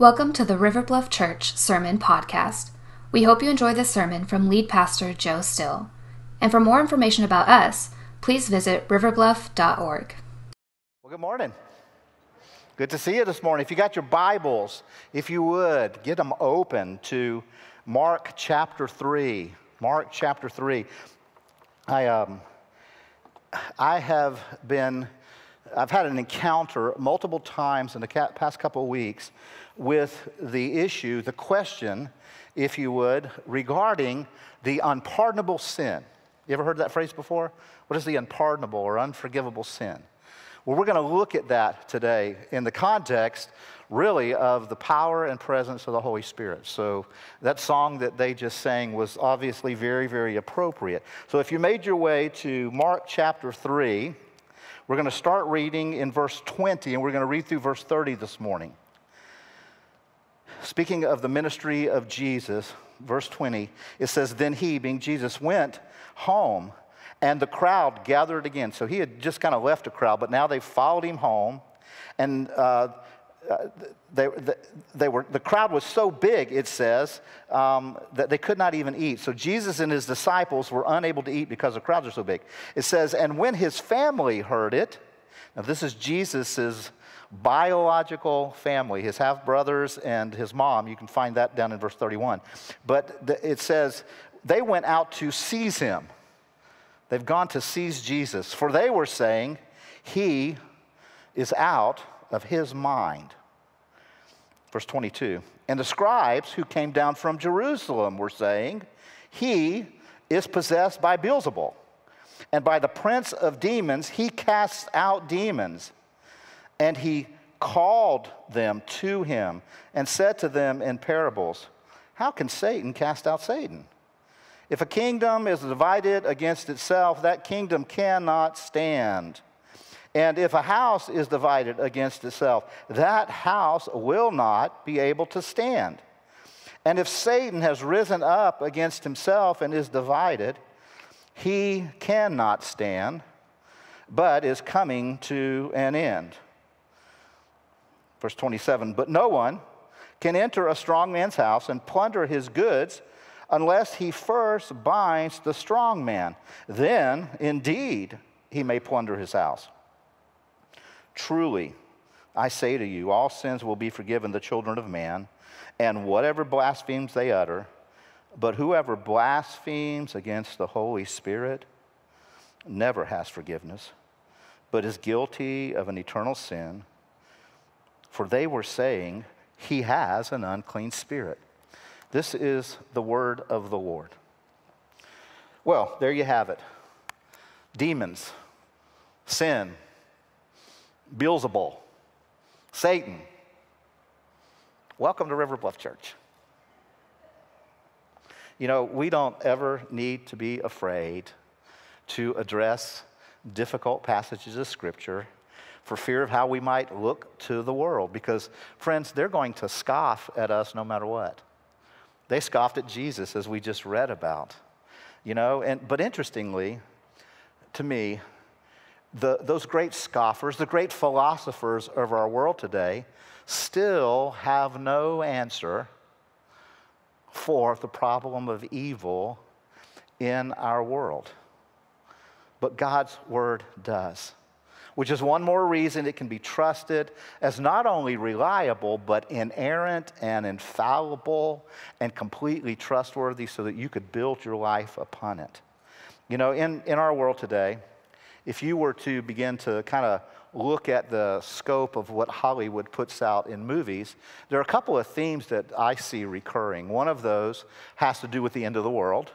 Welcome to the River Bluff Church Sermon Podcast. We hope you enjoy this sermon from lead pastor Joe Still. And for more information about us, please visit riverbluff.org. Well, good morning. Good to see you this morning. If you got your Bibles, if you would, get them open to Mark chapter 3. Mark chapter 3. I, um, I have been, I've had an encounter multiple times in the past couple of weeks with the issue, the question, if you would, regarding the unpardonable sin. You ever heard that phrase before? What is the unpardonable or unforgivable sin? Well, we're going to look at that today in the context, really, of the power and presence of the Holy Spirit. So, that song that they just sang was obviously very, very appropriate. So, if you made your way to Mark chapter 3, we're going to start reading in verse 20, and we're going to read through verse 30 this morning speaking of the ministry of Jesus, verse 20, it says, Then he, being Jesus, went home and the crowd gathered again. So he had just kind of left a crowd, but now they followed him home. And uh, uh they, they were, the crowd was so big, it says, um, that they could not even eat. So Jesus and his disciples were unable to eat because the crowds are so big. It says, And when his family heard it, now this is Jesus's biological family, his half brothers and his mom. You can find that down in verse 31. But the, it says, they went out to seize him. They've gone to seize Jesus, for they were saying, He is out of his mind. Verse 22. And the scribes who came down from Jerusalem were saying, He is possessed by Beelzebul, and by the prince of demons, he casts out demons. And he called them to him and said to them in parables, How can Satan cast out Satan? If a kingdom is divided against itself, that kingdom cannot stand. And if a house is divided against itself, that house will not be able to stand. And if Satan has risen up against himself and is divided, he cannot stand, but is coming to an end. Verse 27 But no one can enter a strong man's house and plunder his goods unless he first binds the strong man. Then, indeed, he may plunder his house. Truly, I say to you, all sins will be forgiven the children of man, and whatever blasphemies they utter. But whoever blasphemes against the Holy Spirit never has forgiveness, but is guilty of an eternal sin for they were saying, He has an unclean spirit. This is the word of the Lord. Well, there you have it demons, sin, Beelzebul, Satan. Welcome to River Bluff Church. You know, we don't ever need to be afraid to address difficult passages of Scripture for fear of how we might look to the world. Because, friends, they're going to scoff at us no matter what. They scoffed at Jesus, as we just read about. You know, and, but interestingly, to me, the, those great scoffers, the great philosophers of our world today, still have no answer for the problem of evil in our world. But God's word does which is one more reason it can be trusted as not only reliable, but inerrant and infallible and completely trustworthy so that you could build your life upon it. You know, in, in our world today, if you were to begin to kind of look at the scope of what Hollywood puts out in movies, there are a couple of themes that I see recurring. One of those has to do with the end of the world.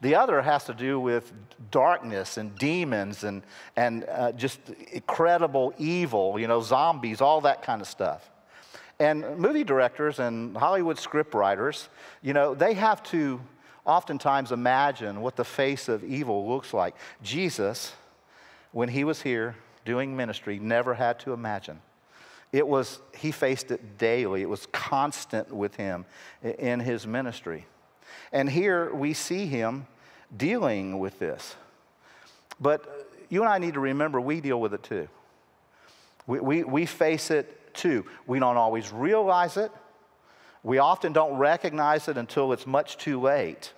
The other has to do with darkness and demons and, and uh, just incredible evil, you know, zombies, all that kind of stuff. And movie directors and Hollywood script writers, you know, they have to oftentimes imagine what the face of evil looks like. Jesus, when he was here doing ministry, never had to imagine. It was, he faced it daily. It was constant with him in his ministry. And here we see him dealing with this. But you and I need to remember we deal with it too. We, we, we face it too. We don't always realize it. We often don't recognize it until it's much too late.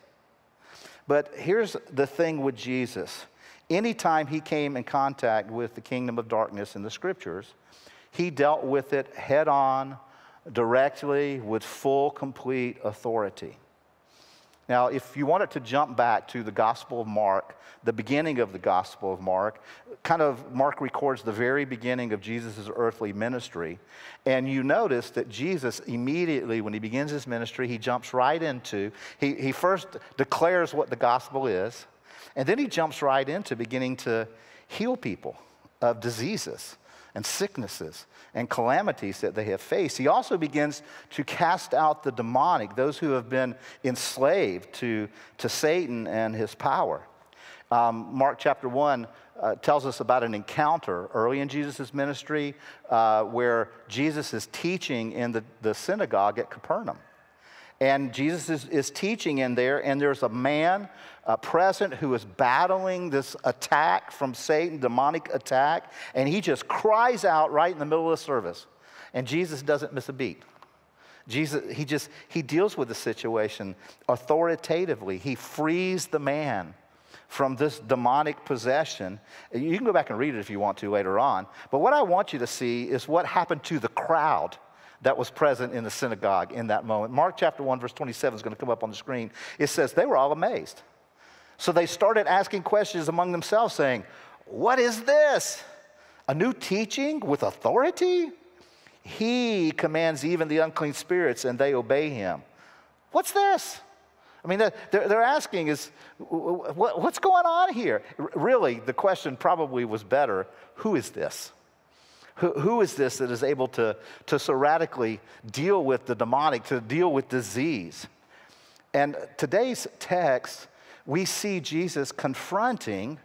But here's the thing with Jesus anytime he came in contact with the kingdom of darkness in the scriptures, he dealt with it head on, directly, with full, complete authority. Now, if you wanted to jump back to the Gospel of Mark, the beginning of the Gospel of Mark, kind of Mark records the very beginning of Jesus' earthly ministry. And you notice that Jesus immediately, when he begins his ministry, he jumps right into, he, he first declares what the gospel is, and then he jumps right into beginning to heal people of diseases and sicknesses and calamities that they have faced. He also begins to cast out the demonic, those who have been enslaved to, to Satan and his power. Um, Mark chapter 1 uh, tells us about an encounter early in Jesus' ministry uh, where Jesus is teaching in the, the synagogue at Capernaum. And Jesus is, is teaching in there, and there's a man uh, present who is battling this attack from Satan, demonic attack, and he just cries out right in the middle of the service. And Jesus doesn't miss a beat. Jesus, he just, he deals with the situation authoritatively. He frees the man from this demonic possession. You can go back and read it if you want to later on. But what I want you to see is what happened to the crowd that was present in the synagogue in that moment. Mark chapter 1, verse 27 is going to come up on the screen. It says, They were all amazed. So they started asking questions among themselves, saying, What is this? A new teaching with authority? He commands even the unclean spirits, and they obey him. What's this? I mean, they're, asking is, what's going on here? Really, the question probably was better who is this? Who, who is this that is able to, to so radically deal with the demonic, to deal with disease? And today's text, we see Jesus confronting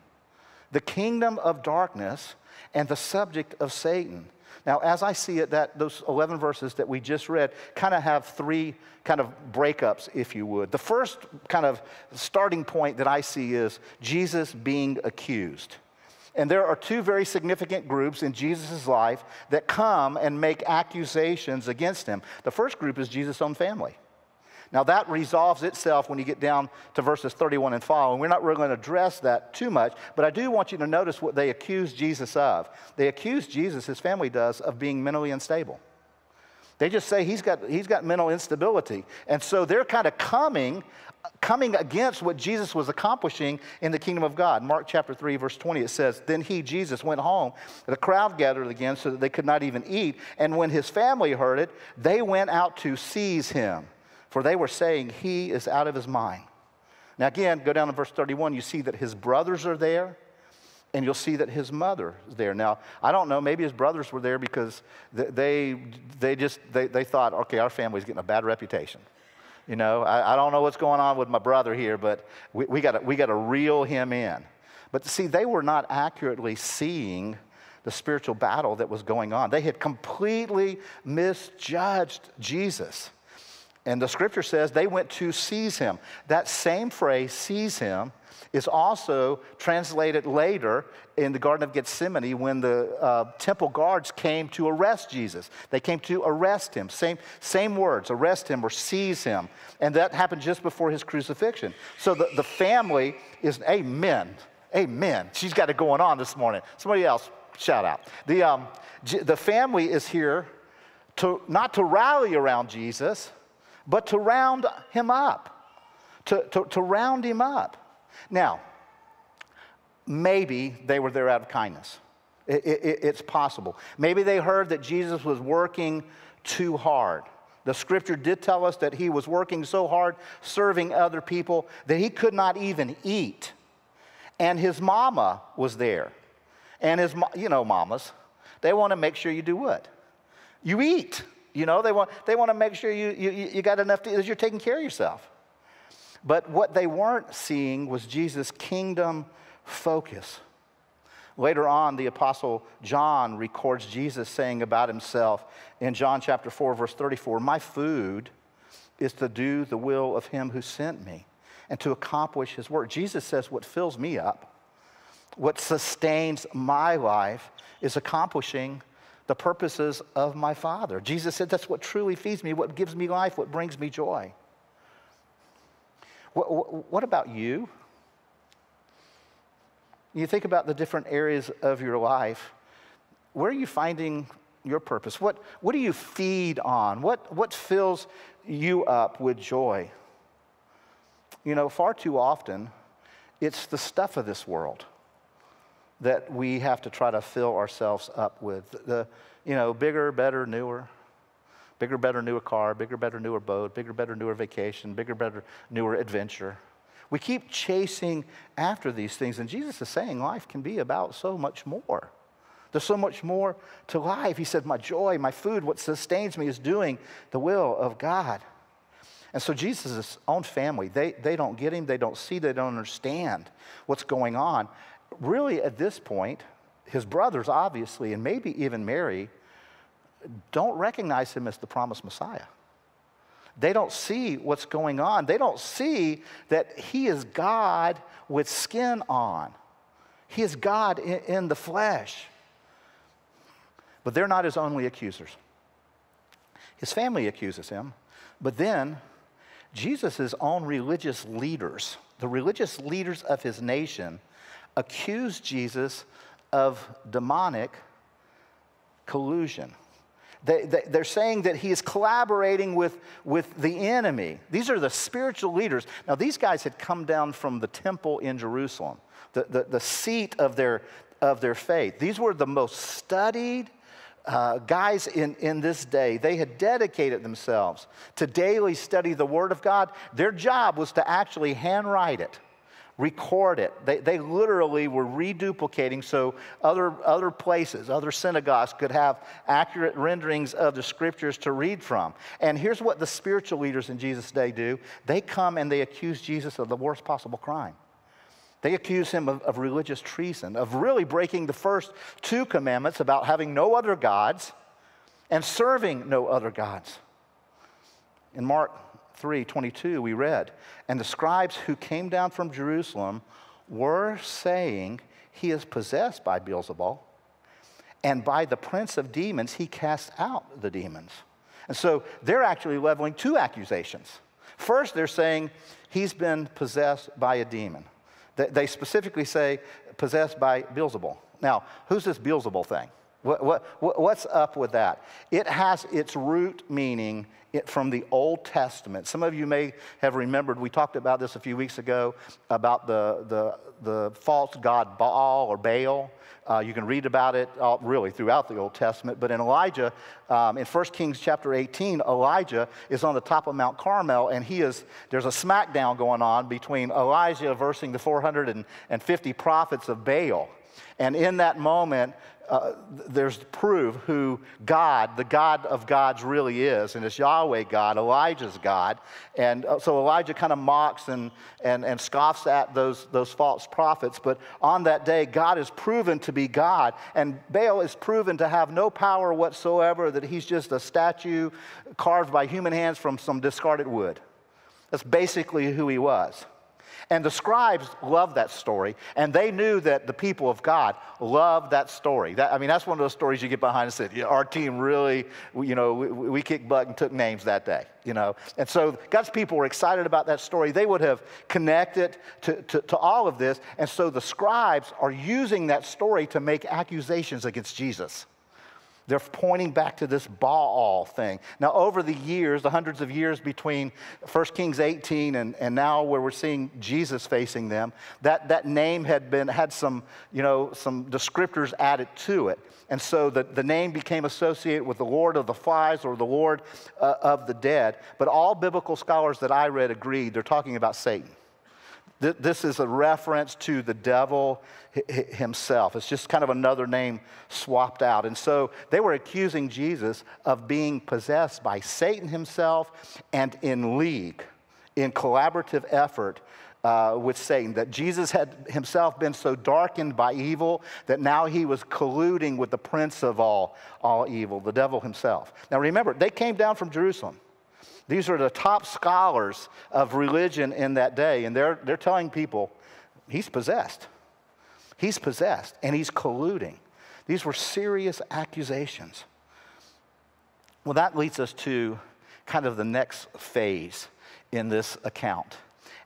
the kingdom of darkness and the subject of Satan. Now, as I see it, that those 11 verses that we just read kind of have three kind of breakups, if you would. The first kind of starting point that I see is Jesus being accused. And there are two very significant groups in Jesus' life that come and make accusations against him. The first group is Jesus' own family. Now, that resolves itself when you get down to verses 31 and following. And we're not really going to address that too much, but I do want you to notice what they accuse Jesus of. They accuse Jesus, his family does, of being mentally unstable. They just say he's got, he's got mental instability. And so they're kind of coming coming against what Jesus was accomplishing in the kingdom of God. Mark chapter 3, verse 20, it says, Then he, Jesus, went home. The crowd gathered again so that they could not even eat. And when his family heard it, they went out to seize him, for they were saying, He is out of his mind. Now, again, go down to verse 31, you see that his brothers are there. And you'll see that his mother is there. Now, I don't know, maybe his brothers were there because they, they just, they, they thought, okay, our family's getting a bad reputation. You know, I, I don't know what's going on with my brother here, but we, we got we got to reel him in. But see, they were not accurately seeing the spiritual battle that was going on. They had completely misjudged Jesus. And the scripture says they went to seize him. That same phrase, seize him, is also translated later in the Garden of Gethsemane when the uh, temple guards came to arrest Jesus. They came to arrest him. Same, same words, arrest him or seize him. And that happened just before his crucifixion. So the, the family is, amen, amen. She's got it going on this morning. Somebody else, shout out. The, um, the family is here to, not to rally around Jesus, but to round him up, to, to, to round him up. Now, maybe they were there out of kindness. It, it, it's possible. Maybe they heard that Jesus was working too hard. The scripture did tell us that he was working so hard serving other people that he could not even eat. And his mama was there. And his, you know, mamas, they want to make sure you do what? You eat. You know, they want, they want to make sure you, you, you got enough to, you're taking care of yourself. But what they weren't seeing was Jesus' kingdom focus. Later on, the Apostle John records Jesus saying about himself in John chapter 4, verse 34 My food is to do the will of him who sent me and to accomplish his work. Jesus says, What fills me up, what sustains my life, is accomplishing the purposes of my Father. Jesus said, That's what truly feeds me, what gives me life, what brings me joy. What, what about you? You think about the different areas of your life. Where are you finding your purpose? What, what do you feed on? What, what fills you up with joy? You know, far too often, it's the stuff of this world that we have to try to fill ourselves up with. The, you know, bigger, better, newer. Bigger, better, newer car, bigger, better, newer boat, bigger, better, newer vacation, bigger, better, newer adventure. We keep chasing after these things, and Jesus is saying life can be about so much more. There's so much more to life. He said, My joy, my food, what sustains me is doing the will of God. And so Jesus' own family, they, they don't get him, they don't see, they don't understand what's going on. Really, at this point, his brothers, obviously, and maybe even Mary, don't recognize him as the promised Messiah. They don't see what's going on. They don't see that he is God with skin on. He is God in, in the flesh. But they're not his only accusers. His family accuses him, but then Jesus' own religious leaders, the religious leaders of his nation, accuse Jesus of demonic collusion. They, they, are saying that he is collaborating with, with the enemy. These are the spiritual leaders. Now, these guys had come down from the temple in Jerusalem, the, the, the seat of their, of their faith. These were the most studied, uh, guys in, in this day, they had dedicated themselves to daily study the Word of God. Their job was to actually handwrite it, record it. They, they literally were reduplicating so other, other places, other synagogues could have accurate renderings of the scriptures to read from. And here's what the spiritual leaders in Jesus' day do they come and they accuse Jesus of the worst possible crime. They accuse him of, of, religious treason, of really breaking the first two commandments about having no other gods and serving no other gods. In Mark 3 22, we read, And the scribes who came down from Jerusalem were saying, He is possessed by Beelzebul, and by the prince of demons, he casts out the demons. And so they're actually leveling two accusations. First, they're saying he's been possessed by a demon. They specifically say possessed by Beelzebul. Now, who's this Beelzebul thing? What, what, what's up with that? It has its root meaning from the Old Testament. Some of you may have remembered, we talked about this a few weeks ago about the, the, the false god Baal or Baal. Uh, you can read about it all, really throughout the Old Testament. But in Elijah, um, in 1 Kings chapter 18, Elijah is on the top of Mount Carmel, and he is, there's a smackdown going on between Elijah versing the 450 prophets of Baal. And in that moment, uh, there's proof who God, the God of gods, really is. And it's Yahweh God, Elijah's God. And uh, so Elijah kind of mocks and, and, and scoffs at those, those false prophets. But on that day, God is proven to be God. And Baal is proven to have no power whatsoever, that he's just a statue carved by human hands from some discarded wood. That's basically who he was. And the scribes loved that story, and they knew that the people of God loved that story. That, I mean, that's one of those stories you get behind and say, our team really, you know, we, we kicked butt and took names that day, you know. And so God's people were excited about that story. They would have connected to, to, to all of this. And so the scribes are using that story to make accusations against Jesus. They're pointing back to this Baal thing. Now, over the years, the hundreds of years between 1 Kings 18 and, and now where we're seeing Jesus facing them, that, that name had been had some, you know, some descriptors added to it. And so the, the name became associated with the Lord of the Flies or the Lord uh, of the Dead. But all biblical scholars that I read agreed they're talking about Satan. This is a reference to the devil himself. It's just kind of another name swapped out. And so they were accusing Jesus of being possessed by Satan himself and in league, in collaborative effort uh, with Satan. That Jesus had himself been so darkened by evil that now he was colluding with the prince of all, all evil, the devil himself. Now remember, they came down from Jerusalem. These are the top scholars of religion in that day, and they're, they're telling people he's possessed. He's possessed, and he's colluding. These were serious accusations. Well, that leads us to kind of the next phase in this account.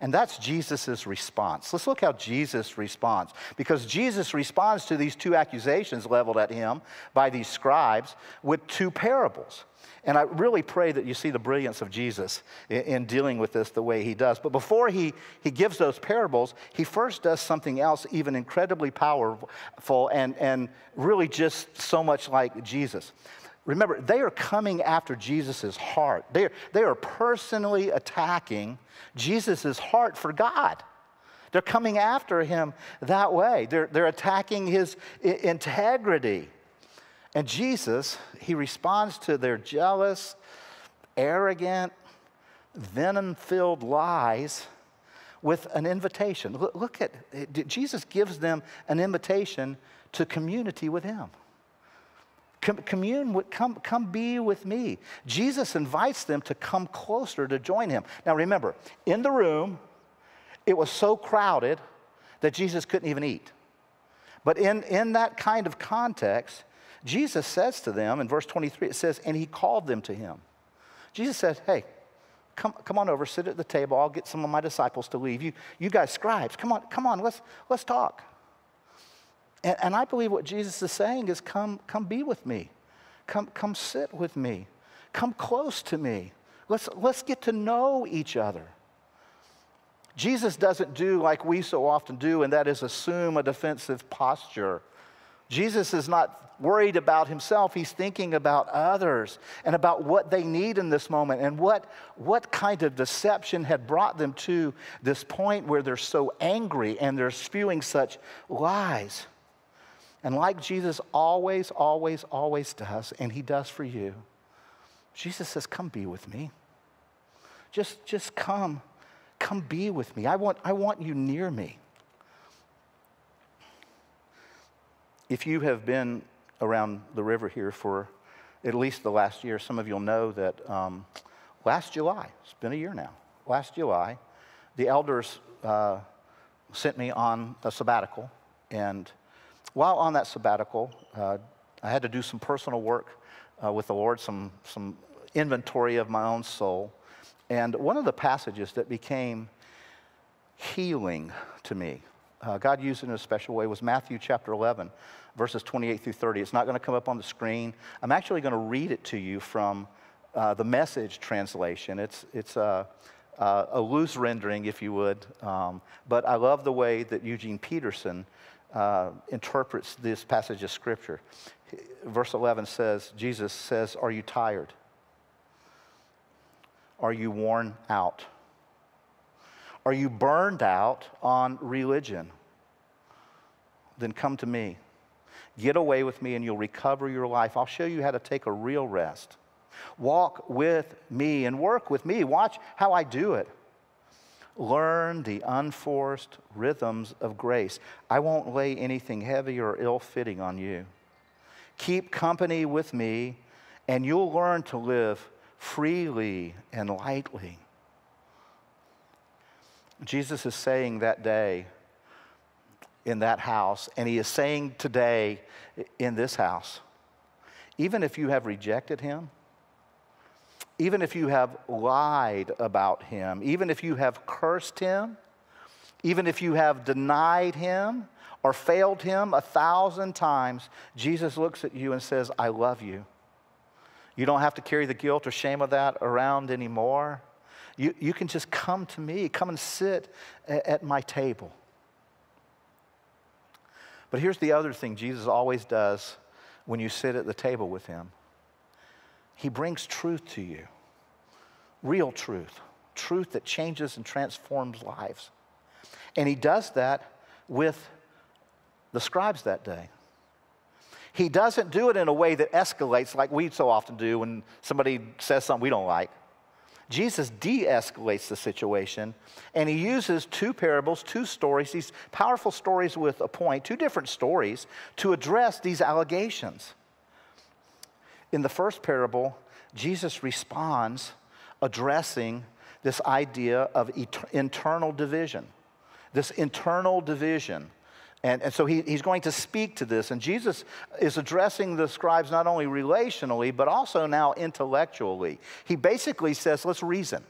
And that's Jesus' response. Let's look how Jesus responds. Because Jesus responds to these two accusations leveled at him by these scribes with two parables. And I really pray that you see the brilliance of Jesus in, in, dealing with this the way he does. But before he, he gives those parables, he first does something else even incredibly powerful and, and really just so much like Jesus. Remember, they are coming after Jesus' heart. They are, they are personally attacking Jesus' heart for God. They're coming after him that way. They're, they're attacking his integrity. And Jesus, he responds to their jealous, arrogant, venom filled lies with an invitation. Look, look at, eh, Jesus gives them an invitation to community with him. Commune with, come, come be with me. Jesus invites them to come closer to join him. Now remember, in the room, it was so crowded that Jesus couldn't even eat. But in, in that kind of context, Jesus says to them in verse 23, it says, and he called them to him. Jesus said, hey, come, come on over, sit at the table. I'll get some of my disciples to leave. You, you guys, scribes, come on, come on, let's, let's talk. And, and I believe what Jesus is saying is come, come be with me. Come, come sit with me. Come close to me. Let's, let's get to know each other. Jesus doesn't do like we so often do, and that is assume a defensive posture. Jesus is not worried about himself. He's thinking about others and about what they need in this moment and what, what kind of deception had brought them to this point where they're so angry and they're spewing such lies. And like Jesus always, always, always does, and he does for you, Jesus says, Come be with me. Just, just come. Come be with me. I want, I want you near me. If you have been around the river here for at least the last year, some of you'll know that um, last July, it's been a year now, last July, the elders uh, sent me on a sabbatical. And while on that sabbatical, uh, I had to do some personal work uh, with the Lord, some, some inventory of my own soul. And one of the passages that became healing to me, uh, God used it in a special way, was Matthew chapter 11, verses 28 through 30. It's not going to come up on the screen. I'm actually going to read it to you from uh, the message translation. It's, it's a, a, loose rendering, if you would, um, but I love the way that Eugene Peterson uh, interprets this passage of Scripture. Verse 11 says, Jesus says, Are you tired? Are you worn out? Are you burned out on religion? Then come to me. Get away with me and you'll recover your life. I'll show you how to take a real rest. Walk with me and work with me. Watch how I do it. Learn the unforced rhythms of grace. I won't lay anything heavy or ill fitting on you. Keep company with me, and you'll learn to live freely and lightly. Jesus is saying that day, in that house, and he is saying today in this house even if you have rejected him, even if you have lied about him, even if you have cursed him, even if you have denied him or failed him a thousand times, Jesus looks at you and says, I love you. You don't have to carry the guilt or shame of that around anymore. You, you can just come to me, come and sit at, my table. But here's the other thing Jesus always does when you sit at the table with him He brings truth to you, real truth, truth that changes and transforms lives. And he does that with the scribes that day. He doesn't do it in a way that escalates like we so often do when somebody says something we don't like. Jesus de escalates the situation and he uses two parables, two stories, these powerful stories with a point, two different stories to address these allegations. In the first parable, Jesus responds addressing this idea of internal division. This internal division And, and so he, he's going to speak to this. And Jesus is addressing the scribes not only relationally, but also now intellectually. He basically says, let's reason.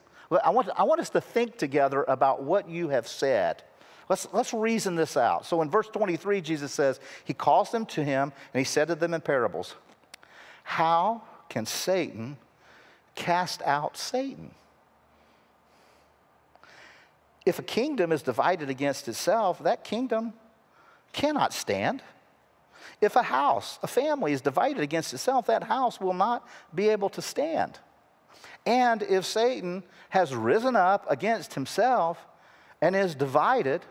I want, I want us to think together about what you have said. Let's, let's reason this out. So in verse 23, Jesus says, He calls them to Him, and He said to them in parables, How can Satan cast out Satan? If a kingdom is divided against itself, that kingdom cannot stand. If a house, a family is divided against itself, that house will not be able to stand. And if Satan has risen up against himself and is divided,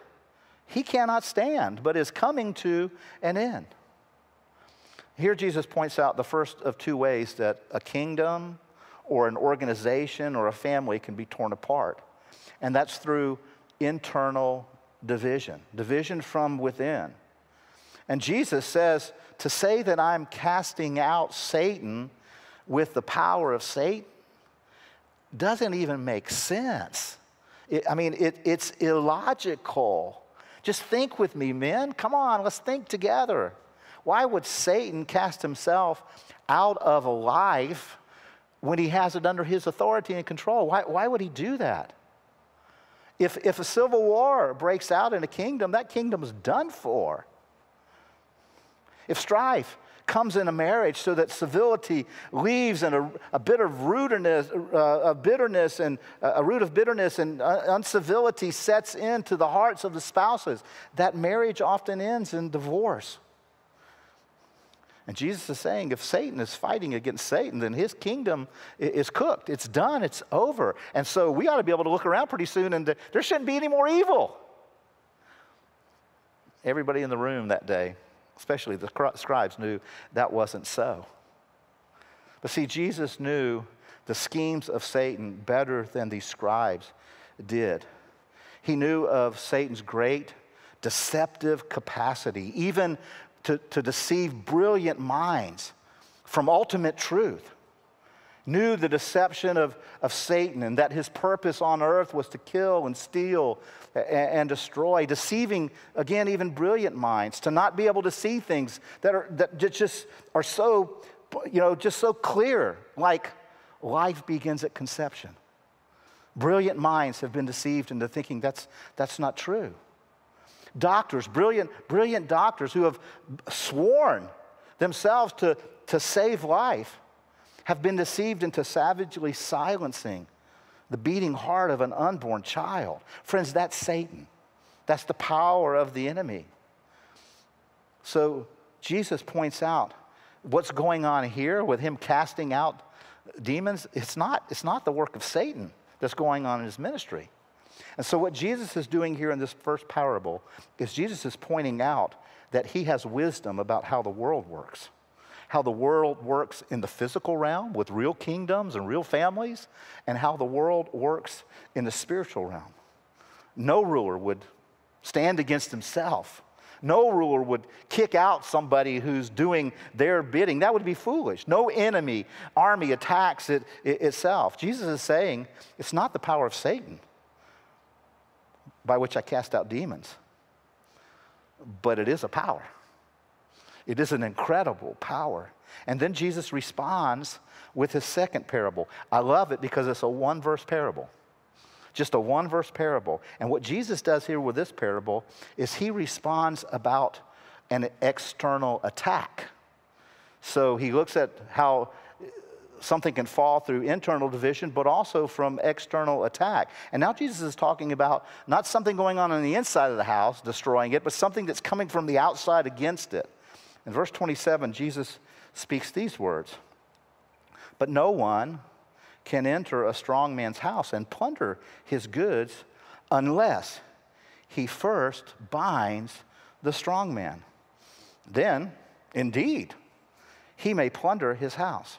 he cannot stand, but is coming to an end. Here, Jesus points out the first of two ways that a kingdom or an organization or a family can be torn apart, and that's through internal division, division from within. And Jesus says to say that I'm casting out Satan with the power of Satan doesn't even make sense. It, I mean, it, it's illogical. Just think with me, men. Come on, let's think together. Why would Satan cast himself out of a life when he has it under his authority and control? Why, why would he do that? If, if a civil war breaks out in a kingdom, that kingdom is done for. If strife comes in a marriage so that civility leaves and a, a bit of rootedness, uh, bitterness and uh, a root of bitterness and uh, uncivility sets into the hearts of the spouses, that marriage often ends in divorce. And Jesus is saying if Satan is fighting against Satan, then his kingdom is cooked. It's done. It's over. And so we ought to be able to look around pretty soon and there shouldn't be any more evil. Everybody in the room that day especially the scribes, knew that wasn't so. But see, Jesus knew the schemes of Satan better than these scribes did. He knew of Satan's great deceptive capacity, even to, to deceive brilliant minds from ultimate truth knew the deception of, of Satan and that his purpose on earth was to kill and steal and, and, destroy, deceiving, again, even brilliant minds, to not be able to see things that, are, that just are so, you know, just so clear, like life begins at conception. Brilliant minds have been deceived into thinking that's, that's not true. Doctors, brilliant, brilliant doctors who have sworn themselves to, to save life have been deceived into savagely silencing the beating heart of an unborn child. Friends, that's Satan. That's the power of the enemy. So Jesus points out what's going on here with him casting out demons. It's not, it's not the work of Satan that's going on in his ministry. And so, what Jesus is doing here in this first parable is Jesus is pointing out that he has wisdom about how the world works how the world works in the physical realm with real kingdoms and real families, and how the world works in the spiritual realm. No ruler would stand against himself. No ruler would kick out somebody who's doing their bidding. That would be foolish. No enemy army attacks it, it itself. Jesus is saying it's not the power of Satan by which I cast out demons, but it is a power. It is an incredible power. And then Jesus responds with his second parable. I love it because it's a one verse parable, just a one verse parable. And what Jesus does here with this parable is he responds about an external attack. So he looks at how something can fall through internal division, but also from external attack. And now Jesus is talking about not something going on on the inside of the house, destroying it, but something that's coming from the outside against it. In verse 27, Jesus speaks these words But no one can enter a strong man's house and plunder his goods unless he first binds the strong man. Then, indeed, he may plunder his house.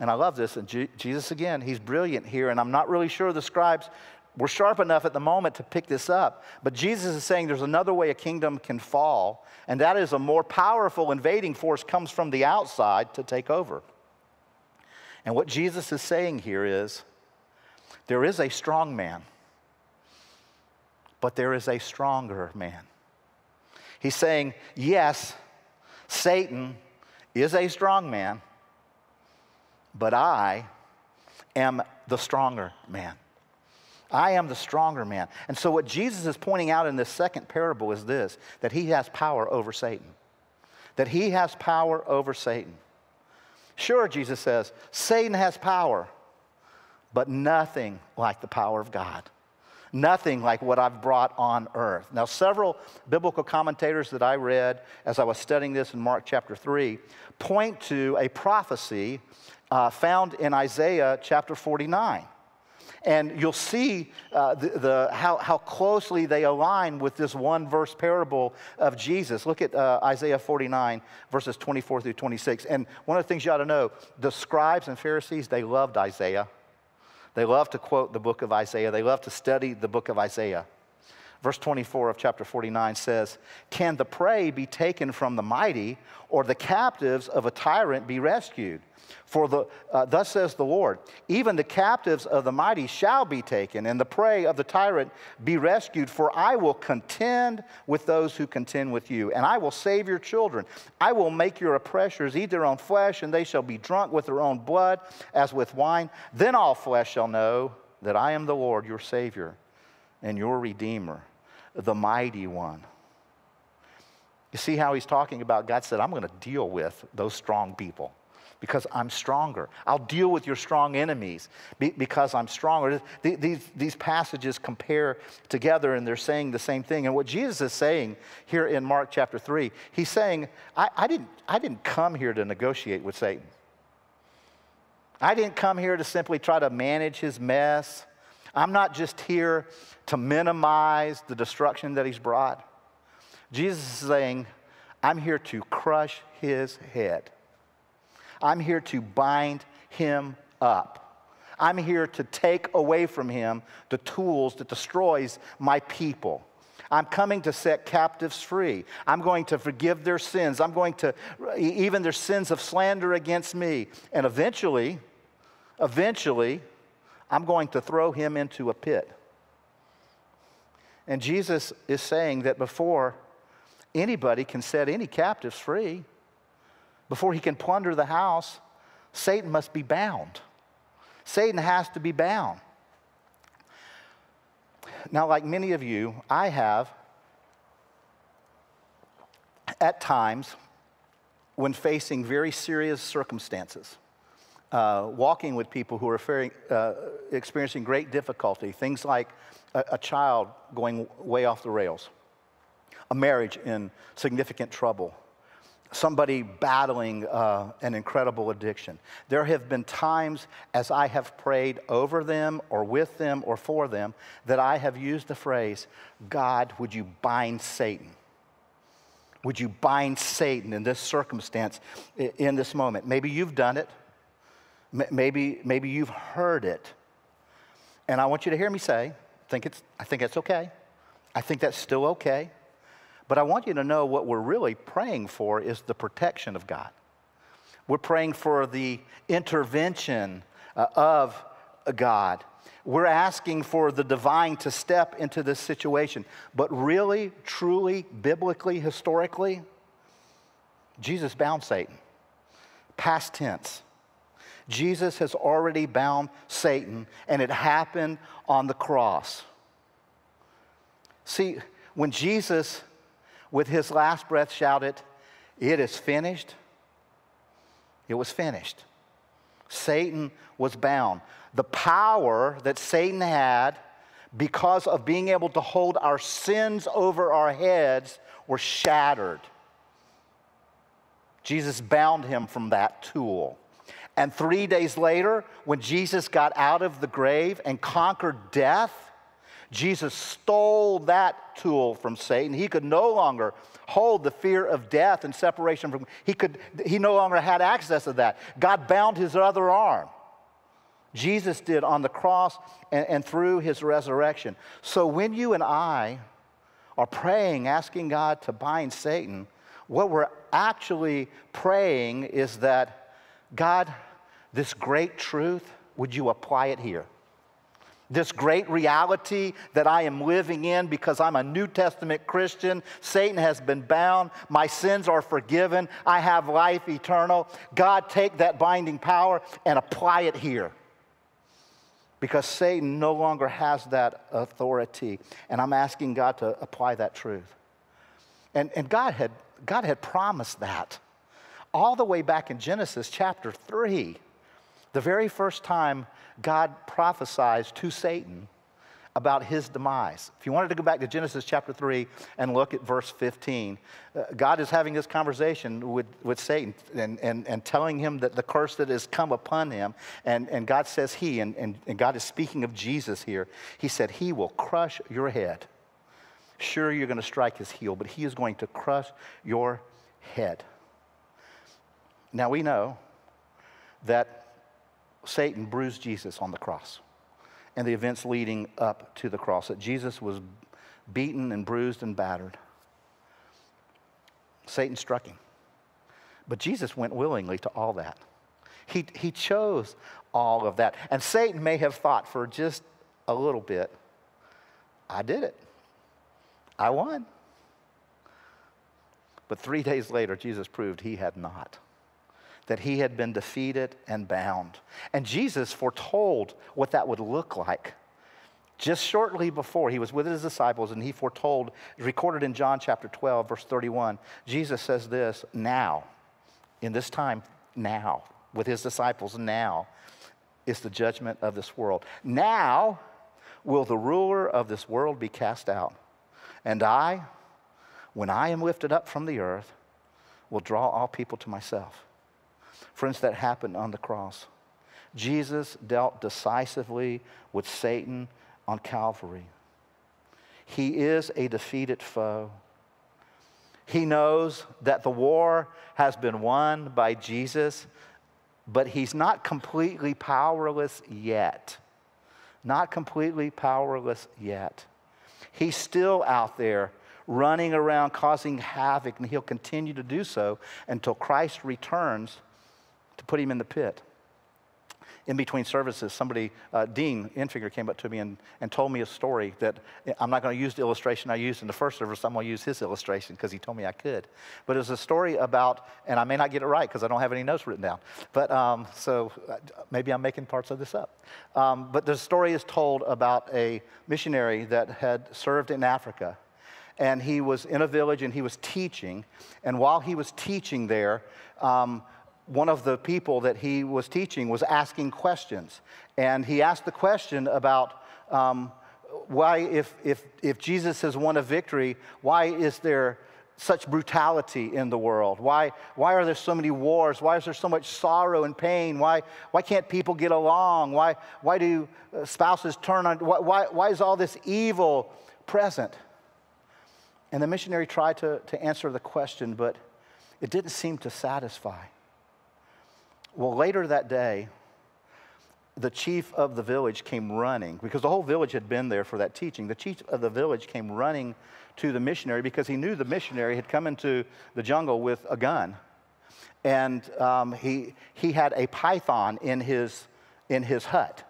And I love this. And Jesus, again, he's brilliant here. And I'm not really sure the scribes we're sharp enough at the moment to pick this up. But Jesus is saying there's another way a kingdom can fall, and that is a more powerful invading force comes from the outside to take over. And what Jesus is saying here is there is a strong man, but there is a stronger man. He's saying, yes, Satan is a strong man, but I am the stronger man. I am the stronger man. And so, what Jesus is pointing out in this second parable is this that he has power over Satan. That he has power over Satan. Sure, Jesus says, Satan has power, but nothing like the power of God. Nothing like what I've brought on earth. Now, several biblical commentators that I read as I was studying this in Mark chapter 3 point to a prophecy uh, found in Isaiah chapter 49. And you'll see uh, the, the, how, how closely they align with this one verse parable of Jesus. Look at uh, Isaiah 49, verses 24 through 26. And one of the things you ought to know the scribes and Pharisees, they loved Isaiah. They loved to quote the book of Isaiah, they loved to study the book of Isaiah. Verse 24 of chapter 49 says, Can the prey be taken from the mighty, or the captives of a tyrant be rescued? For the, uh, thus says the Lord, even the captives of the mighty shall be taken, and the prey of the tyrant be rescued. For I will contend with those who contend with you, and I will save your children. I will make your oppressors eat their own flesh, and they shall be drunk with their own blood as with wine. Then all flesh shall know that I am the Lord, your Savior, and your Redeemer, the mighty one. You see how he's talking about God said, I'm going to deal with those strong people because I'm stronger. I'll deal with your strong enemies because I'm stronger. These, these passages compare together and they're saying the same thing. And what Jesus is saying here in Mark chapter 3, he's saying, I, I didn't, I didn't come here to negotiate with Satan. I didn't come here to simply try to manage his mess. I'm not just here to minimize the destruction that he's brought. Jesus is saying, I'm here to crush his head. I'm here to bind him up. I'm here to take away from him the tools that destroys my people. I'm coming to set captives free. I'm going to forgive their sins. I'm going to, even their sins of slander against me. And eventually, eventually, I'm going to throw him into a pit. And Jesus is saying that before anybody can set any captives free, before he can plunder the house, Satan must be bound. Satan has to be bound. Now, like many of you, I have at times when facing very serious circumstances, uh, walking with people who are uh, experiencing great difficulty, things like a, a child going way off the rails, a marriage in significant trouble somebody battling uh, an incredible addiction. There have been times as I have prayed over them or with them or for them that I have used the phrase, God, would you bind Satan? Would you bind Satan in this circumstance, in this moment? Maybe you've done it. Maybe, maybe you've heard it. And I want you to hear me say, think, it's, I think that's okay. I think that's still okay. But I want you to know what we're really praying for is the protection of God. We're praying for the intervention uh, of God. We're asking for the divine to step into this situation. But really, truly, biblically, historically, Jesus bound Satan. Past tense. Jesus has already bound Satan, and it happened on the cross. See, when Jesus with his last breath shouted, It is finished. It was finished. Satan was bound. The power that Satan had because of being able to hold our sins over our heads were shattered. Jesus bound him from that tool. And three days later, when Jesus got out of the grave and conquered death, Jesus stole that tool from Satan. He could no longer hold the fear of death and separation from he could he no longer had access to that. God bound his other arm. Jesus did on the cross and, and through his resurrection. So when you and I are praying, asking God to bind Satan, what we're actually praying is that God, this great truth, would you apply it here? this great reality that I am living in because I'm a New Testament Christian. Satan has been bound. My sins are forgiven. I have life eternal. God, take that binding power and apply it here. Because Satan no longer has that authority. And I'm asking God to apply that truth. And, and God, had, God had promised that all the way back in Genesis chapter 3. The very first time God prophesies to Satan about his demise. If you wanted to go back to Genesis chapter 3 and look at verse 15, uh, God is having this conversation with, with Satan and, and, and telling him that the curse that has come upon him. And, and God says, He, and, and, and God is speaking of Jesus here. He said, He will crush your head. Sure, you're going to strike his heel, but He is going to crush your head. Now we know that Satan bruised Jesus on the cross and the events leading up to the cross, that Jesus was beaten and bruised and battered. Satan struck him. But Jesus went willingly to all that. He, he chose all of that. And Satan may have thought for just a little bit, I did it. I won. But three days later, Jesus proved he had not that he had been defeated and bound. And Jesus foretold what that would look like. Just shortly before, he was with his disciples and he foretold, recorded in John chapter 12, verse 31. Jesus says this now, in this time, now, with his disciples, now is the judgment of this world. Now will the ruler of this world be cast out. And I, when I am lifted up from the earth, will draw all people to myself. Friends, that happened on the cross. Jesus dealt decisively with Satan on Calvary. He is a defeated foe. He knows that the war has been won by Jesus, but he's not completely powerless yet. Not completely powerless yet. He's still out there running around causing havoc, and he'll continue to do so until Christ returns put him in the pit. In between services, somebody, uh, Dean Infinger, came up to me and, and told me a story that I'm not going to use the illustration I used in the first service. I'm going to use his illustration because he told me I could. But it was a story about, and I may not get it right because I don't have any notes written down. But um, so uh, maybe I'm making parts of this up. Um, but the story is told about a missionary that had served in Africa and he was in a village and he was teaching. And while he was teaching there, um, one of the people that he was teaching was asking questions. And he asked the question about um, why, if, if, if Jesus has won a victory, why is there such brutality in the world? Why, why are there so many wars? Why is there so much sorrow and pain? Why, why can't people get along? Why, why do uh, spouses turn on? Why, why, why is all this evil present? And the missionary tried to, to answer the question, but it didn't seem to satisfy. Well, later that day, the chief of the village came running because the whole village had been there for that teaching. The chief of the village came running to the missionary because he knew the missionary had come into the jungle with a gun. And um, he, he had a python in his, in his hut.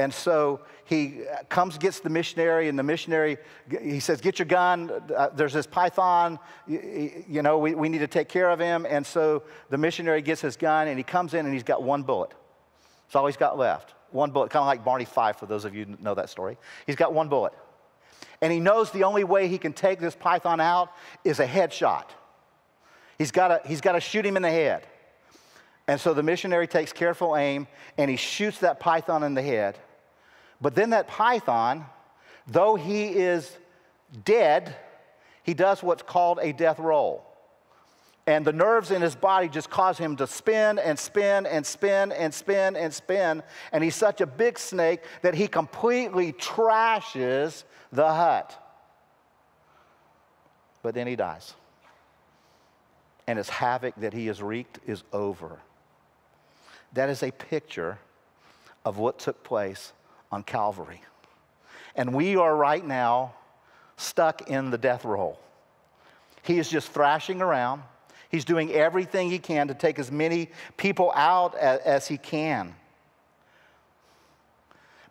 And so he comes, gets the missionary, and the missionary, he says, Get your gun. Uh, there's this python. You, know, we, we need to take care of him. And so the missionary gets his gun, and he comes in, and he's got one bullet. It's all he's got left. One bullet, kind of like Barney Fife, for those of you know that story. He's got one bullet. And he knows the only way he can take this python out is a headshot. He's got he's got to shoot him in the head. And so the missionary takes careful aim and he shoots that python in the head. But then that python, though he is dead, he does what's called a death roll. And the nerves in his body just cause him to spin and spin and spin and spin and spin. And he's such a big snake that he completely trashes the hut. But then he dies. And his havoc that he has wreaked is over. That is a picture of what took place on Calvary. And we are right now stuck in the death roll. He is just thrashing around. He's doing everything he can to take as many people out as, as he can.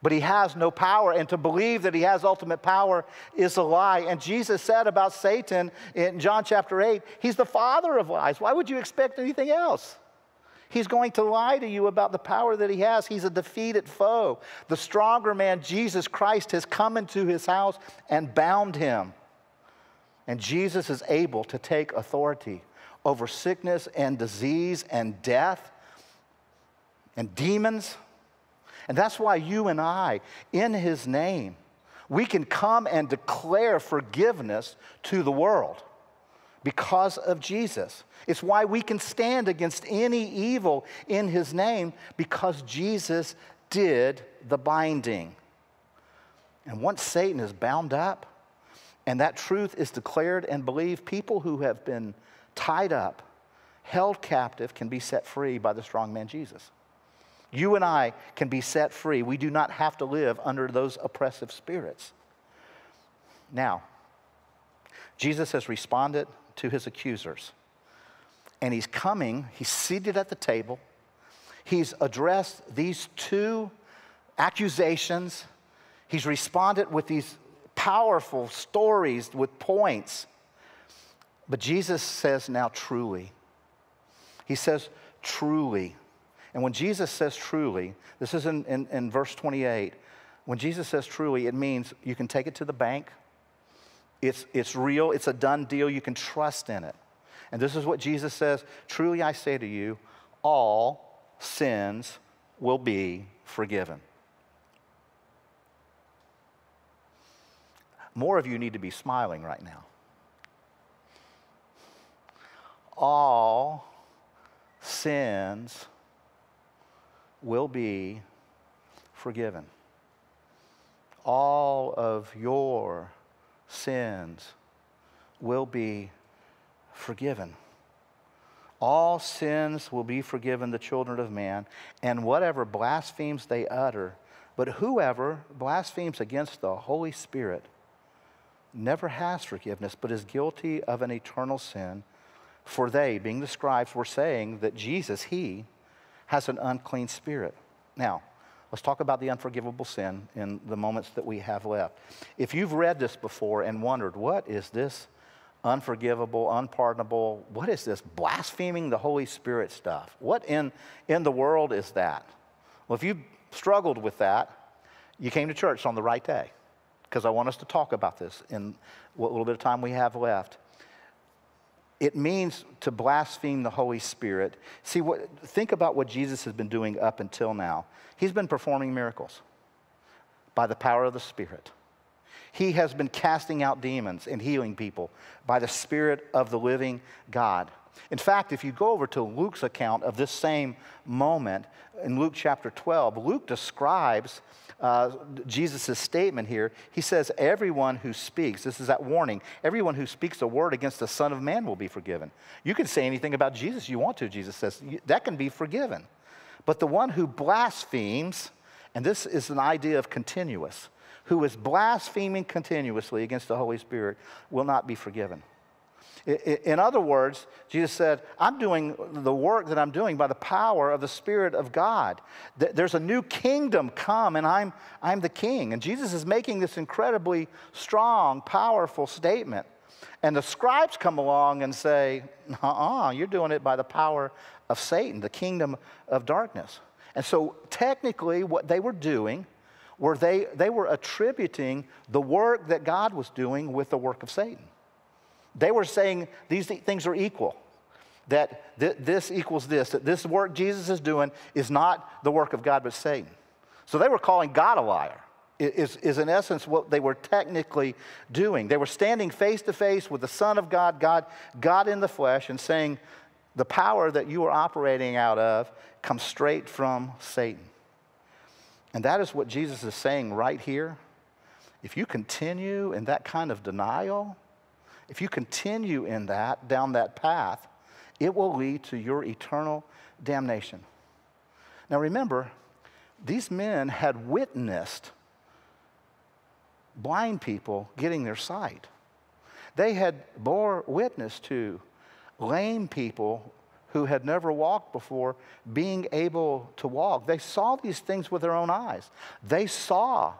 but he has no power. And to believe that he has ultimate power is a lie. And Jesus said about Satan in John chapter 8, he's the father of lies. Why would you expect anything else? He's going to lie to you about the power that he has. He's a defeated foe. The stronger man, Jesus Christ, has come into his house and bound him. And Jesus is able to take authority over sickness and disease and death and demons. And that's why you and I, in his name, we can come and declare forgiveness to the world because of Jesus. It's why we can stand against any evil in his name because Jesus did the binding. And once Satan is bound up and that truth is declared and believed, people who have been tied up, held captive, can be set free by the strong man Jesus. You and I can be set free. We do not have to live under those oppressive spirits. Now, Jesus has responded to his accusers. And he's coming, he's seated at the table. He's addressed these two accusations. He's responded with these powerful stories with points. But Jesus says, now truly. He says, truly. And when Jesus says truly, this is in, in, in, verse 28, when Jesus says truly, it means you can take it to the bank. It's, it's real, it's a done deal, you can trust in it. And this is what Jesus says Truly I say to you, all sins will be forgiven. More of you need to be smiling right now. All sins will be forgiven. All of your sins will be forgiven. All sins will be forgiven the children of man, and whatever blasphemes they utter. But whoever blasphemes against the Holy Spirit never has forgiveness, but is guilty of an eternal sin. For they, being the scribes, were saying that Jesus, he, has an unclean spirit. Now, Let's talk about the unforgivable sin in the moments that we have left. If you've read this before and wondered, what is this unforgivable, unpardonable, what is this blaspheming the Holy Spirit stuff? What in, in the world is that? Well, if you struggled with that, you came to church on the right day because I want us to talk about this in what little bit of time we have left. It means to blaspheme the Holy Spirit. See, what, think about what Jesus has been doing up until now. He's been performing miracles by the power of the Spirit. He has been casting out demons and healing people by the Spirit of the living God. In fact, if you go over to Luke's account of this same moment in Luke chapter 12, Luke describes uh, Jesus' statement here. He says, Everyone who speaks, this is that warning, everyone who speaks a word against the Son of Man will be forgiven. You can say anything about Jesus you want to, Jesus says, that can be forgiven. But the one who blasphemes, and this is an idea of continuous, who is blaspheming continuously against the Holy Spirit will not be forgiven. In other words, Jesus said, I'm doing the work that I'm doing by the power of the Spirit of God. There's a new kingdom come, and I'm, I'm the king. And Jesus is making this incredibly strong, powerful statement. And the scribes come along and say, uh uh-uh, you're doing it by the power of Satan, the kingdom of darkness. And so, technically, what they were doing were they, they were attributing the work that God was doing with the work of Satan. They were saying these things are equal. That th- this equals this, that this work Jesus is doing is not the work of God but Satan. So they were calling God a liar, is, is in essence what they were technically doing. They were standing face to face with the Son of God, God, God in the flesh, and saying, the power that you are operating out of comes straight from Satan. And that is what Jesus is saying right here. If you continue in that kind of denial, if you continue in that, down that path, it will lead to your eternal damnation. Now remember, these men had witnessed blind people getting their sight. They had bore witness to lame people who had never walked before being able to walk. They saw these things with their own eyes. They saw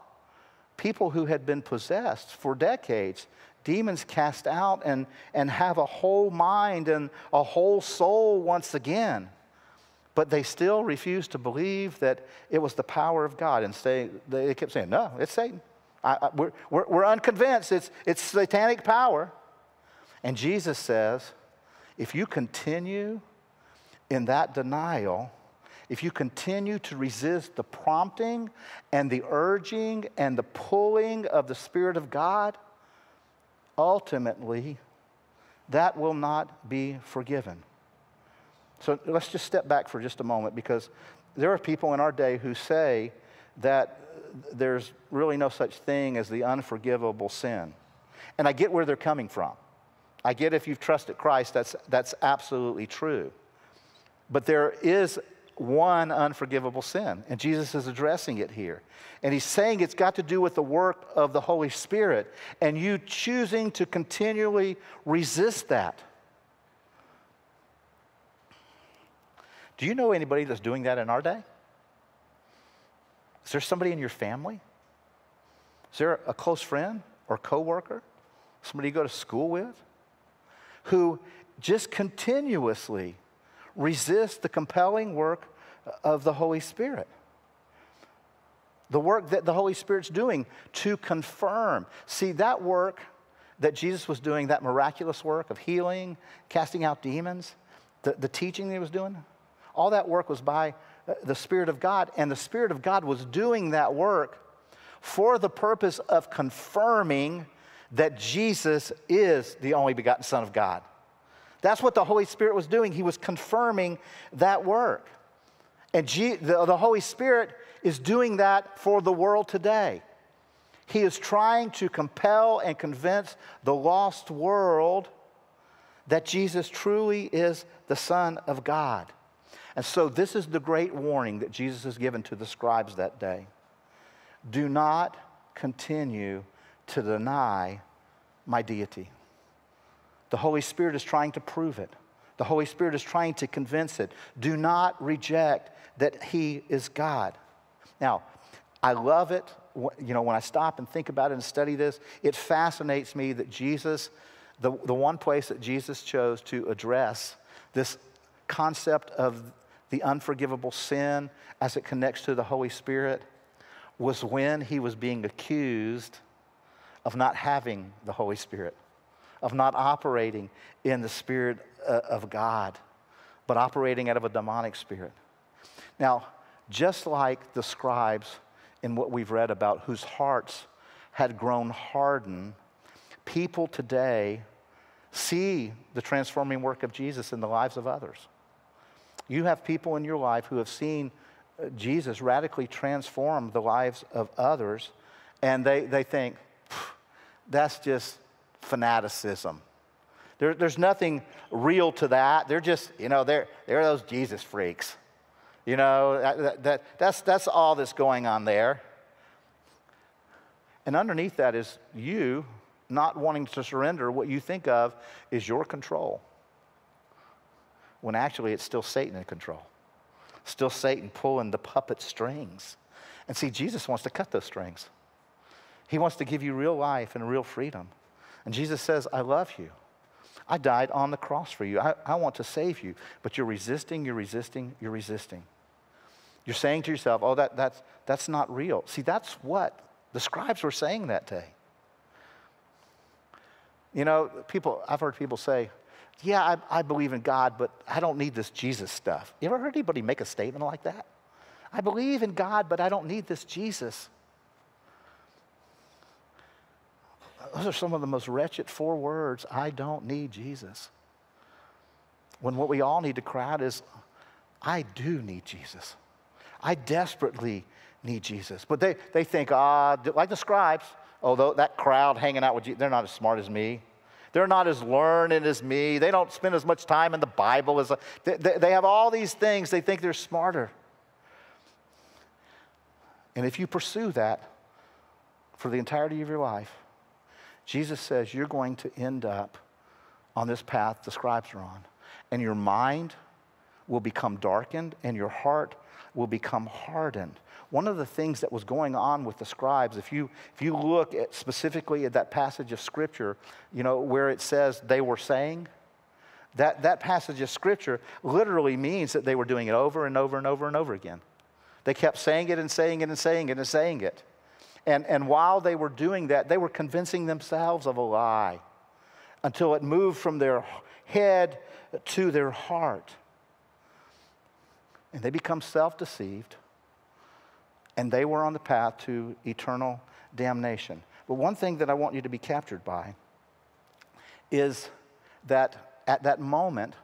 people who had been possessed for decades, demons cast out and, and have a whole mind and a whole soul once again. But they still refused to believe that it was the power of God. And say, they kept saying, No, it's Satan. I, I, we're, we're, we're unconvinced. It's, it's satanic power. And Jesus says, if you continue in that denial, if you continue to resist the prompting and the urging and the pulling of the Spirit of God, ultimately, that will not be forgiven. So let's just step back for just a moment because there are people in our day who say that there's really no such thing as the unforgivable sin. And I get where they're coming from. I get if you've trusted Christ, that's, that's absolutely true. But there is one unforgivable sin, and Jesus is addressing it here. And he's saying it's got to do with the work of the Holy Spirit and you choosing to continually resist that. Do you know anybody that's doing that in our day? Is there somebody in your family? Is there a close friend or coworker? Somebody you go to school with? Who just continuously resist the compelling work of the Holy Spirit. The work that the Holy Spirit's doing to confirm. See, that work that Jesus was doing, that miraculous work of healing, casting out demons, the, the teaching that he was doing, all that work was by uh, the Spirit of God. And the Spirit of God was doing that work for the purpose of confirming that Jesus is the only begotten Son of God. That's what the Holy Spirit was doing. He was confirming that work. And G- the, the Holy Spirit is doing that for the world today. He is trying to compel and convince the lost world that Jesus truly is the Son of God. And so, this is the great warning that Jesus has given to the scribes that day. Do not continue to deny my deity. The Holy Spirit is trying to prove it. The Holy Spirit is trying to convince it. Do not reject that He is God. Now, I love it. You know, when I stop and think about it and study this, it fascinates me that Jesus, the, the one place that Jesus chose to address this concept of the unforgivable sin as it connects to the Holy Spirit was when he was being accused of not having the Holy Spirit of not operating in the Spirit uh, of God, but operating out of a demonic spirit. Now, just like the scribes in what we've read about whose hearts had grown hardened, people today see the transforming work of Jesus in the lives of others. You have people in your life who have seen uh, Jesus radically transform the lives of others, and they, they think, that's just fanaticism. There, there's nothing real to that. They're just, you know, they're, they're those Jesus freaks. You know, that, that, that's, that's all that's going on there. And underneath that is you not wanting to surrender what you think of is your control. When actually it's still Satan in control. Still Satan pulling the puppet strings. And see, Jesus wants to cut those strings. He wants to give you real life and real freedom. And Jesus says, I love you. I died on the cross for you. I, I want to save you. But you're resisting, you're resisting, you're resisting. You're saying to yourself, oh, that, that's, that's not real. See, that's what the scribes were saying that day. You know, people, I've heard people say, yeah, I, I believe in God, but I don't need this Jesus stuff. You ever heard anybody make a statement like that? I believe in God, but I don't need this Jesus. Those are some of the most wretched four words. I don't need Jesus. When what we all need to cry out is, I do need Jesus. I desperately need Jesus. But they, they think, ah, like the scribes, although that crowd hanging out with you, they're not as smart as me. They're not as learned as me. They don't spend as much time in the Bible as they, they have all these things. They think they're smarter. And if you pursue that for the entirety of your life, Jesus says you're going to end up on this path the scribes are on. And your mind will become darkened and your heart will become hardened. One of the things that was going on with the scribes, if you, if you look at specifically at that passage of scripture, you know, where it says they were saying, that, that passage of scripture literally means that they were doing it over and over and over and over again. They kept saying it and saying it and saying it and saying it. And, and while they were doing that, they were convincing themselves of a lie until it moved from their head to their heart. And they become self deceived, and they were on the path to eternal damnation. But one thing that I want you to be captured by is that at that moment,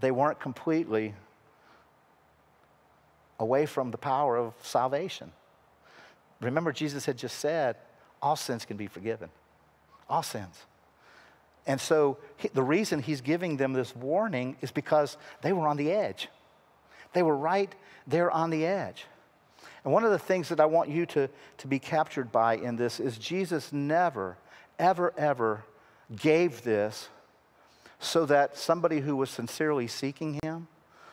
they weren't completely away from the power of salvation. Remember, Jesus had just said, all sins can be forgiven. All sins. And so he, the reason he's giving them this warning is because they were on the edge. They were right there on the edge. And one of the things that I want you to, to be captured by in this is Jesus never, ever, ever gave this so that somebody who was sincerely seeking him,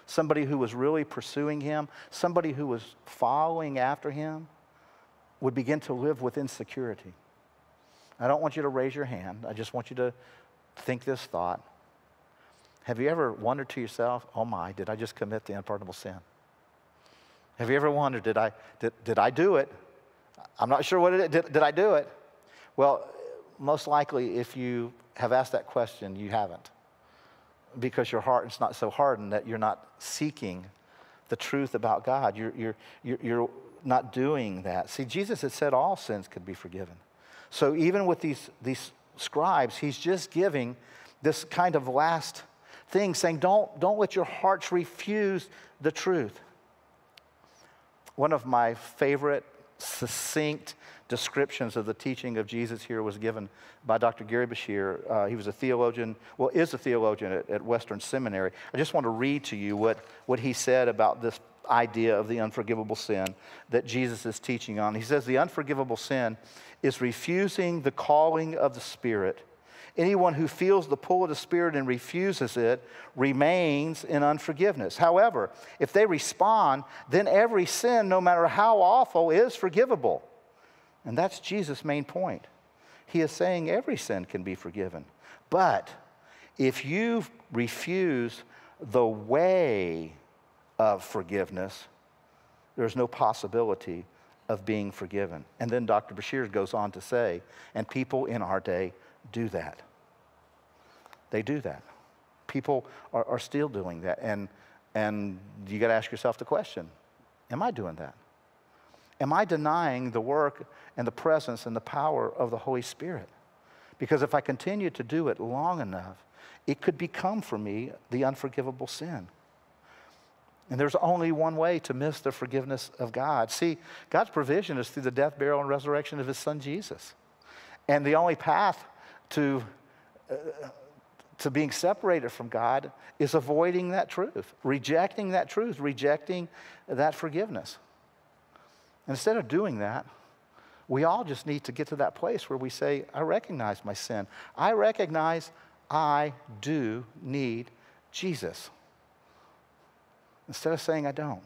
somebody who was really pursuing him, somebody who was following after him, would begin to live with insecurity. I don't want you to raise your hand. I just want you to think this thought. Have you ever wondered to yourself, oh my, did I just commit the unpardonable sin? Have you ever wondered, did I, did, did I do it? I'm not sure what it is. Did, did I do it? Well, most likely, if you have asked that question, you haven't. Because your heart is not so hardened that you're not seeking the truth about God. You're, you're, you're, you're not doing that. See, Jesus had said all sins could be forgiven. So even with these, these scribes, he's just giving this kind of last thing, saying, don't, don't let your hearts refuse the truth. One of my favorite, succinct descriptions of the teaching of Jesus here was given by Dr. Gary Breshears. Uh, he was a theologian, well, is a theologian at, at Western Seminary. I just want to read to you what, what he said about this idea of the unforgivable sin that Jesus is teaching on. He says the unforgivable sin is refusing the calling of the Spirit. Anyone who feels the pull of the Spirit and refuses it remains in unforgiveness. However, if they respond, then every sin, no matter how awful, is forgivable. And that's Jesus' main point. He is saying every sin can be forgiven. But if you refuse the way of forgiveness, there's no possibility of being forgiven. And then Dr. Breshears goes on to say, and people in our day do that. They do that. People are, are still doing that. And, and you got to ask yourself the question Am I doing that? Am I denying the work and the presence and the power of the Holy Spirit? Because if I continue to do it long enough, it could become for me the unforgivable sin. And there's only one way to miss the forgiveness of God. See, God's provision is through the death, burial, and resurrection of his son Jesus. And the only path to, uh, to being separated from God is avoiding that truth, rejecting that truth, rejecting that forgiveness. And instead of doing that, we all just need to get to that place where we say, I recognize my sin. I recognize I do need Jesus instead of saying I don't.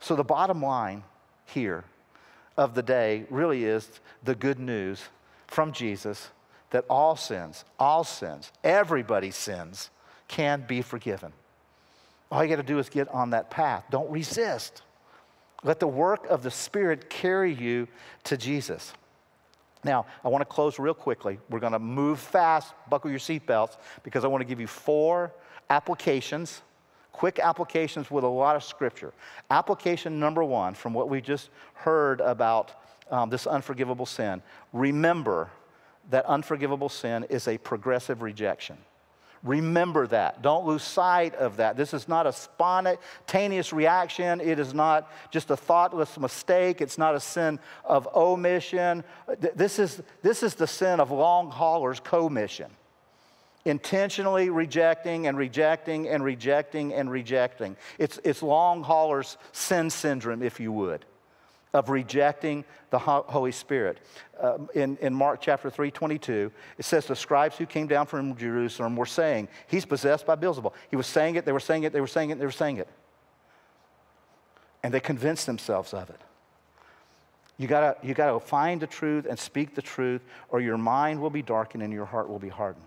So, the bottom line here of the day really is the good news from Jesus that all sins, all sins, everybody's sins can be forgiven. All you got to do is get on that path. Don't resist. Let the work of the Spirit carry you to Jesus. Now, I want to close real quickly. We're going to move fast, buckle your seatbelts, because I want to give you four applications quick applications with a lot of scripture. Application number one, from what we just heard about um, this unforgivable sin, remember that unforgivable sin is a progressive rejection. Remember that. Don't lose sight of that. This is not a spontaneous reaction. It is not just a thoughtless mistake. It's not a sin of omission. This is, this is the sin of long haulers' commission intentionally rejecting and rejecting and rejecting and rejecting. It's, it's long haulers sin syndrome, if you would. of rejecting the Holy Spirit. Uh, in, in Mark chapter 3, 22, it says, The scribes who came down from Jerusalem were saying, He's possessed by Beelzebul. He was saying it, they were saying it, they were saying it, they were saying it. And they convinced themselves of it. You gotta, you gotta find the truth and speak the truth, or your mind will be darkened and your heart will be hardened.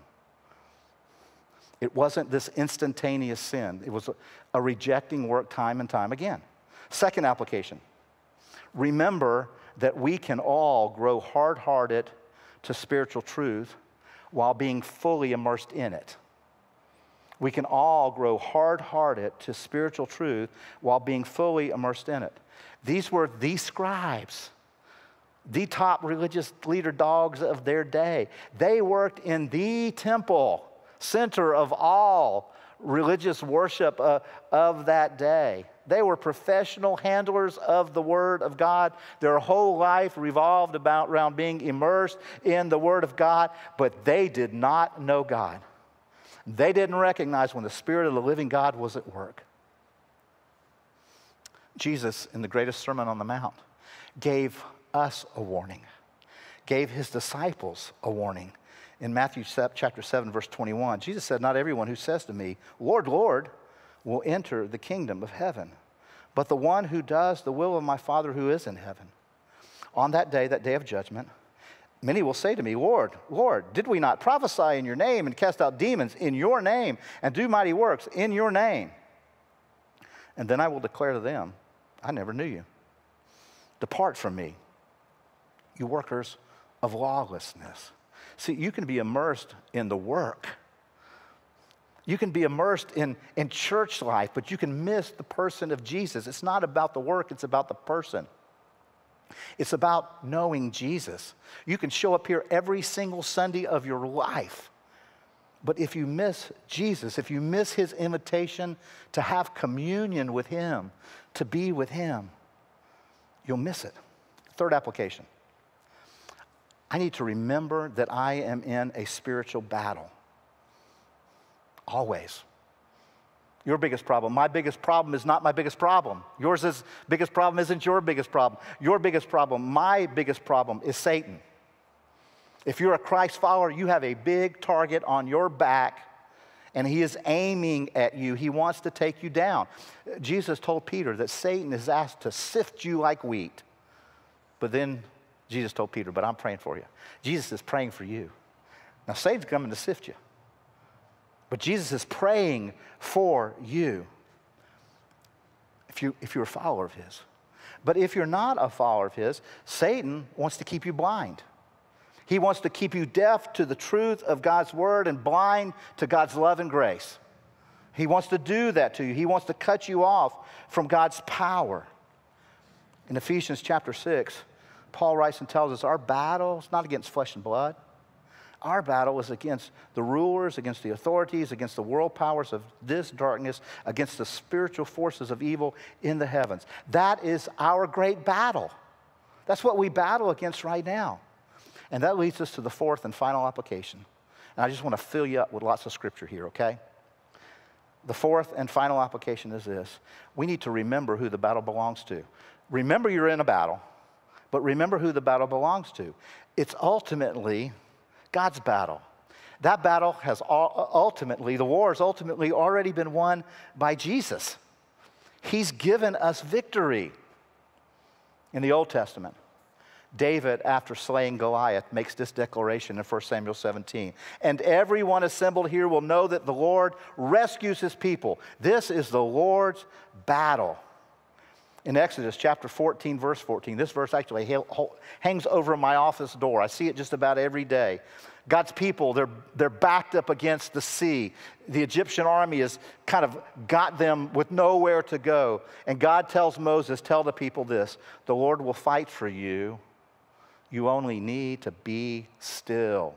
It wasn't this instantaneous sin, it was a, rejecting work time and time again. Second application remember that we can all grow hard hearted to spiritual truth while being fully immersed in it. We can all grow hard hearted to spiritual truth while being fully immersed in it. These were the scribes the top religious leader dogs of their day. They worked in the temple, center of all religious worship uh, of that day. They were professional handlers of the Word of God. Their whole life revolved about around being immersed in the Word of God, but they did not know God. They didn't recognize when the Spirit of the living God was at work. Jesus, in the greatest Sermon on the Mount, gave us a warning, gave his disciples a warning. In Matthew chapter 7, verse 21, Jesus said, Not everyone who says to me, Lord, Lord, will enter the kingdom of heaven, but the one who does the will of my Father who is in heaven. On that day, that day of judgment, many will say to me, Lord, Lord, did we not prophesy in your name and cast out demons in your name and do mighty works in your name? And then I will declare to them, I never knew you. Depart from me, you workers of lawlessness. See, you can be immersed in the work. You can be immersed in, in church life, but you can miss the person of Jesus. It's not about the work, it's about the person. It's about knowing Jesus. You can show up here every single Sunday of your life. But if you miss Jesus, if you miss his invitation to have communion with him, to be with him, you'll miss it. Third application I need to remember that I am in a spiritual battle. Always. Your biggest problem. My biggest problem is not my biggest problem. Yours is biggest problem isn't your biggest problem. Your biggest problem, my biggest problem is Satan. If you're a Christ follower, you have a big target on your back and he is aiming at you. He wants to take you down. Jesus told Peter that Satan is asked to sift you like wheat. But then Jesus told Peter, but I'm praying for you. Jesus is praying for you. Now, Satan's coming to sift you, but Jesus is praying for you if, you if you're a follower of His. But if you're not a follower of His, Satan wants to keep you blind. He wants to keep you deaf to the truth of God's word and blind to God's love and grace. He wants to do that to you. He wants to cut you off from God's power. In Ephesians chapter 6, Paul writes and tells us our battle is not against flesh and blood. Our battle is against the rulers, against the authorities, against the world powers of this darkness, against the spiritual forces of evil in the heavens. That is our great battle. That's what we battle against right now. And that leads us to the fourth and final application. And I just want to fill you up with lots of scripture here, okay? The fourth and final application is this we need to remember who the battle belongs to. Remember you're in a battle. But remember who the battle belongs to. It's ultimately God's battle. That battle has ultimately, the war has ultimately already been won by Jesus. He's given us victory. In the Old Testament, David, after slaying Goliath, makes this declaration in 1 Samuel 17. And everyone assembled here will know that the Lord rescues his people. This is the Lord's battle in Exodus chapter 14, verse 14. This verse actually hangs over my office door. I see it just about every day. God's people, they're, they're backed up against the sea. The Egyptian army has kind of got them with nowhere to go. And God tells Moses, Tell the people this the Lord will fight for you. You only need to be still.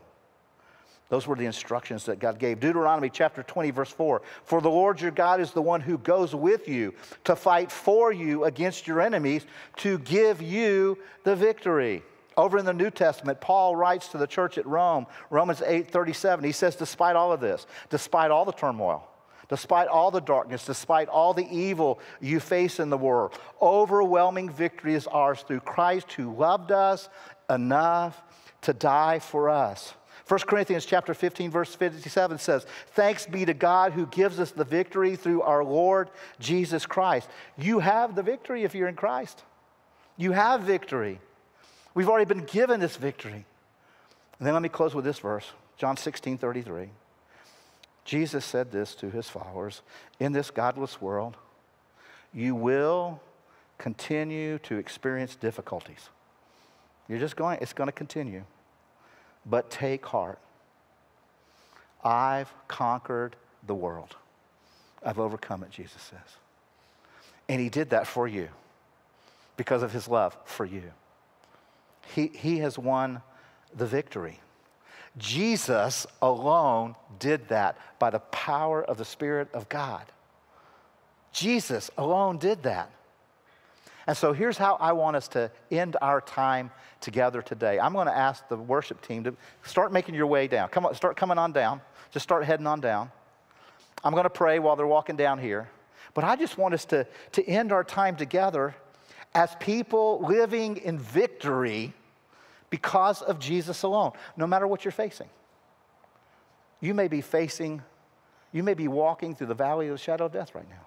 Those were the instructions that God gave. Deuteronomy chapter 20, verse 4 For the Lord your God is the one who goes with you to fight for you against your enemies to give you the victory. Over in the New Testament, Paul writes to the church at Rome, Romans 8 37. He says, Despite all of this, despite all the turmoil, despite all the darkness, despite all the evil you face in the world. Overwhelming victory is ours through Christ who loved us enough to die for us. 1 Corinthians chapter 15 verse 57 says, "Thanks be to God who gives us the victory through our Lord Jesus Christ." You have the victory if you're in Christ. You have victory. We've already been given this victory. And then let me close with this verse, John 16, 33. Jesus said this to his followers In this godless world, you will continue to experience difficulties. You're just going, it's going to continue. But take heart. I've conquered the world. I've overcome it, Jesus says. And he did that for you because of his love for you. He, he has won the victory. Jesus alone did that by the power of the Spirit of God. Jesus alone did that. And so here's how I want us to end our time together today. I'm going to ask the worship team to start making your way down. Come on, start coming on down. Just start heading on down. I'm going to pray while they're walking down here. But I just want us to, to end our time together as people living in victory because of Jesus alone, no matter what you're facing. You may be facing, you may be walking through the valley of the shadow of death right now.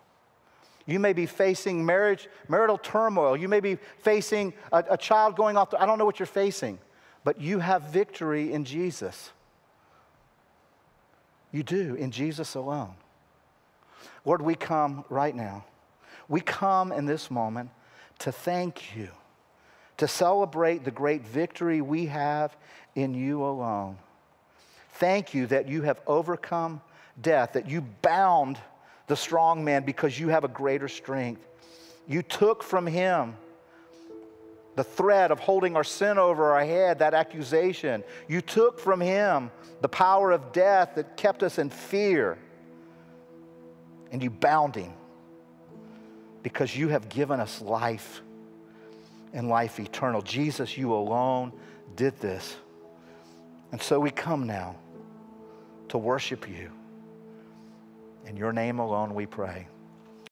You may be facing marriage, marital turmoil. You may be facing a, a child going off. The, I don't know what you're facing, but you have victory in Jesus. You do in Jesus alone. Lord, we come right now. We come in this moment to thank you, to celebrate the great victory we have in you alone. Thank you that you have overcome death, that you bound the strong man because you have a greater strength. You took from him the threat of holding our sin over our head, that accusation. You took from him the power of death that kept us in fear. And you bound him because you have given us life and life eternal. Jesus, you alone did this. And so we come now to worship you. In your name alone we pray.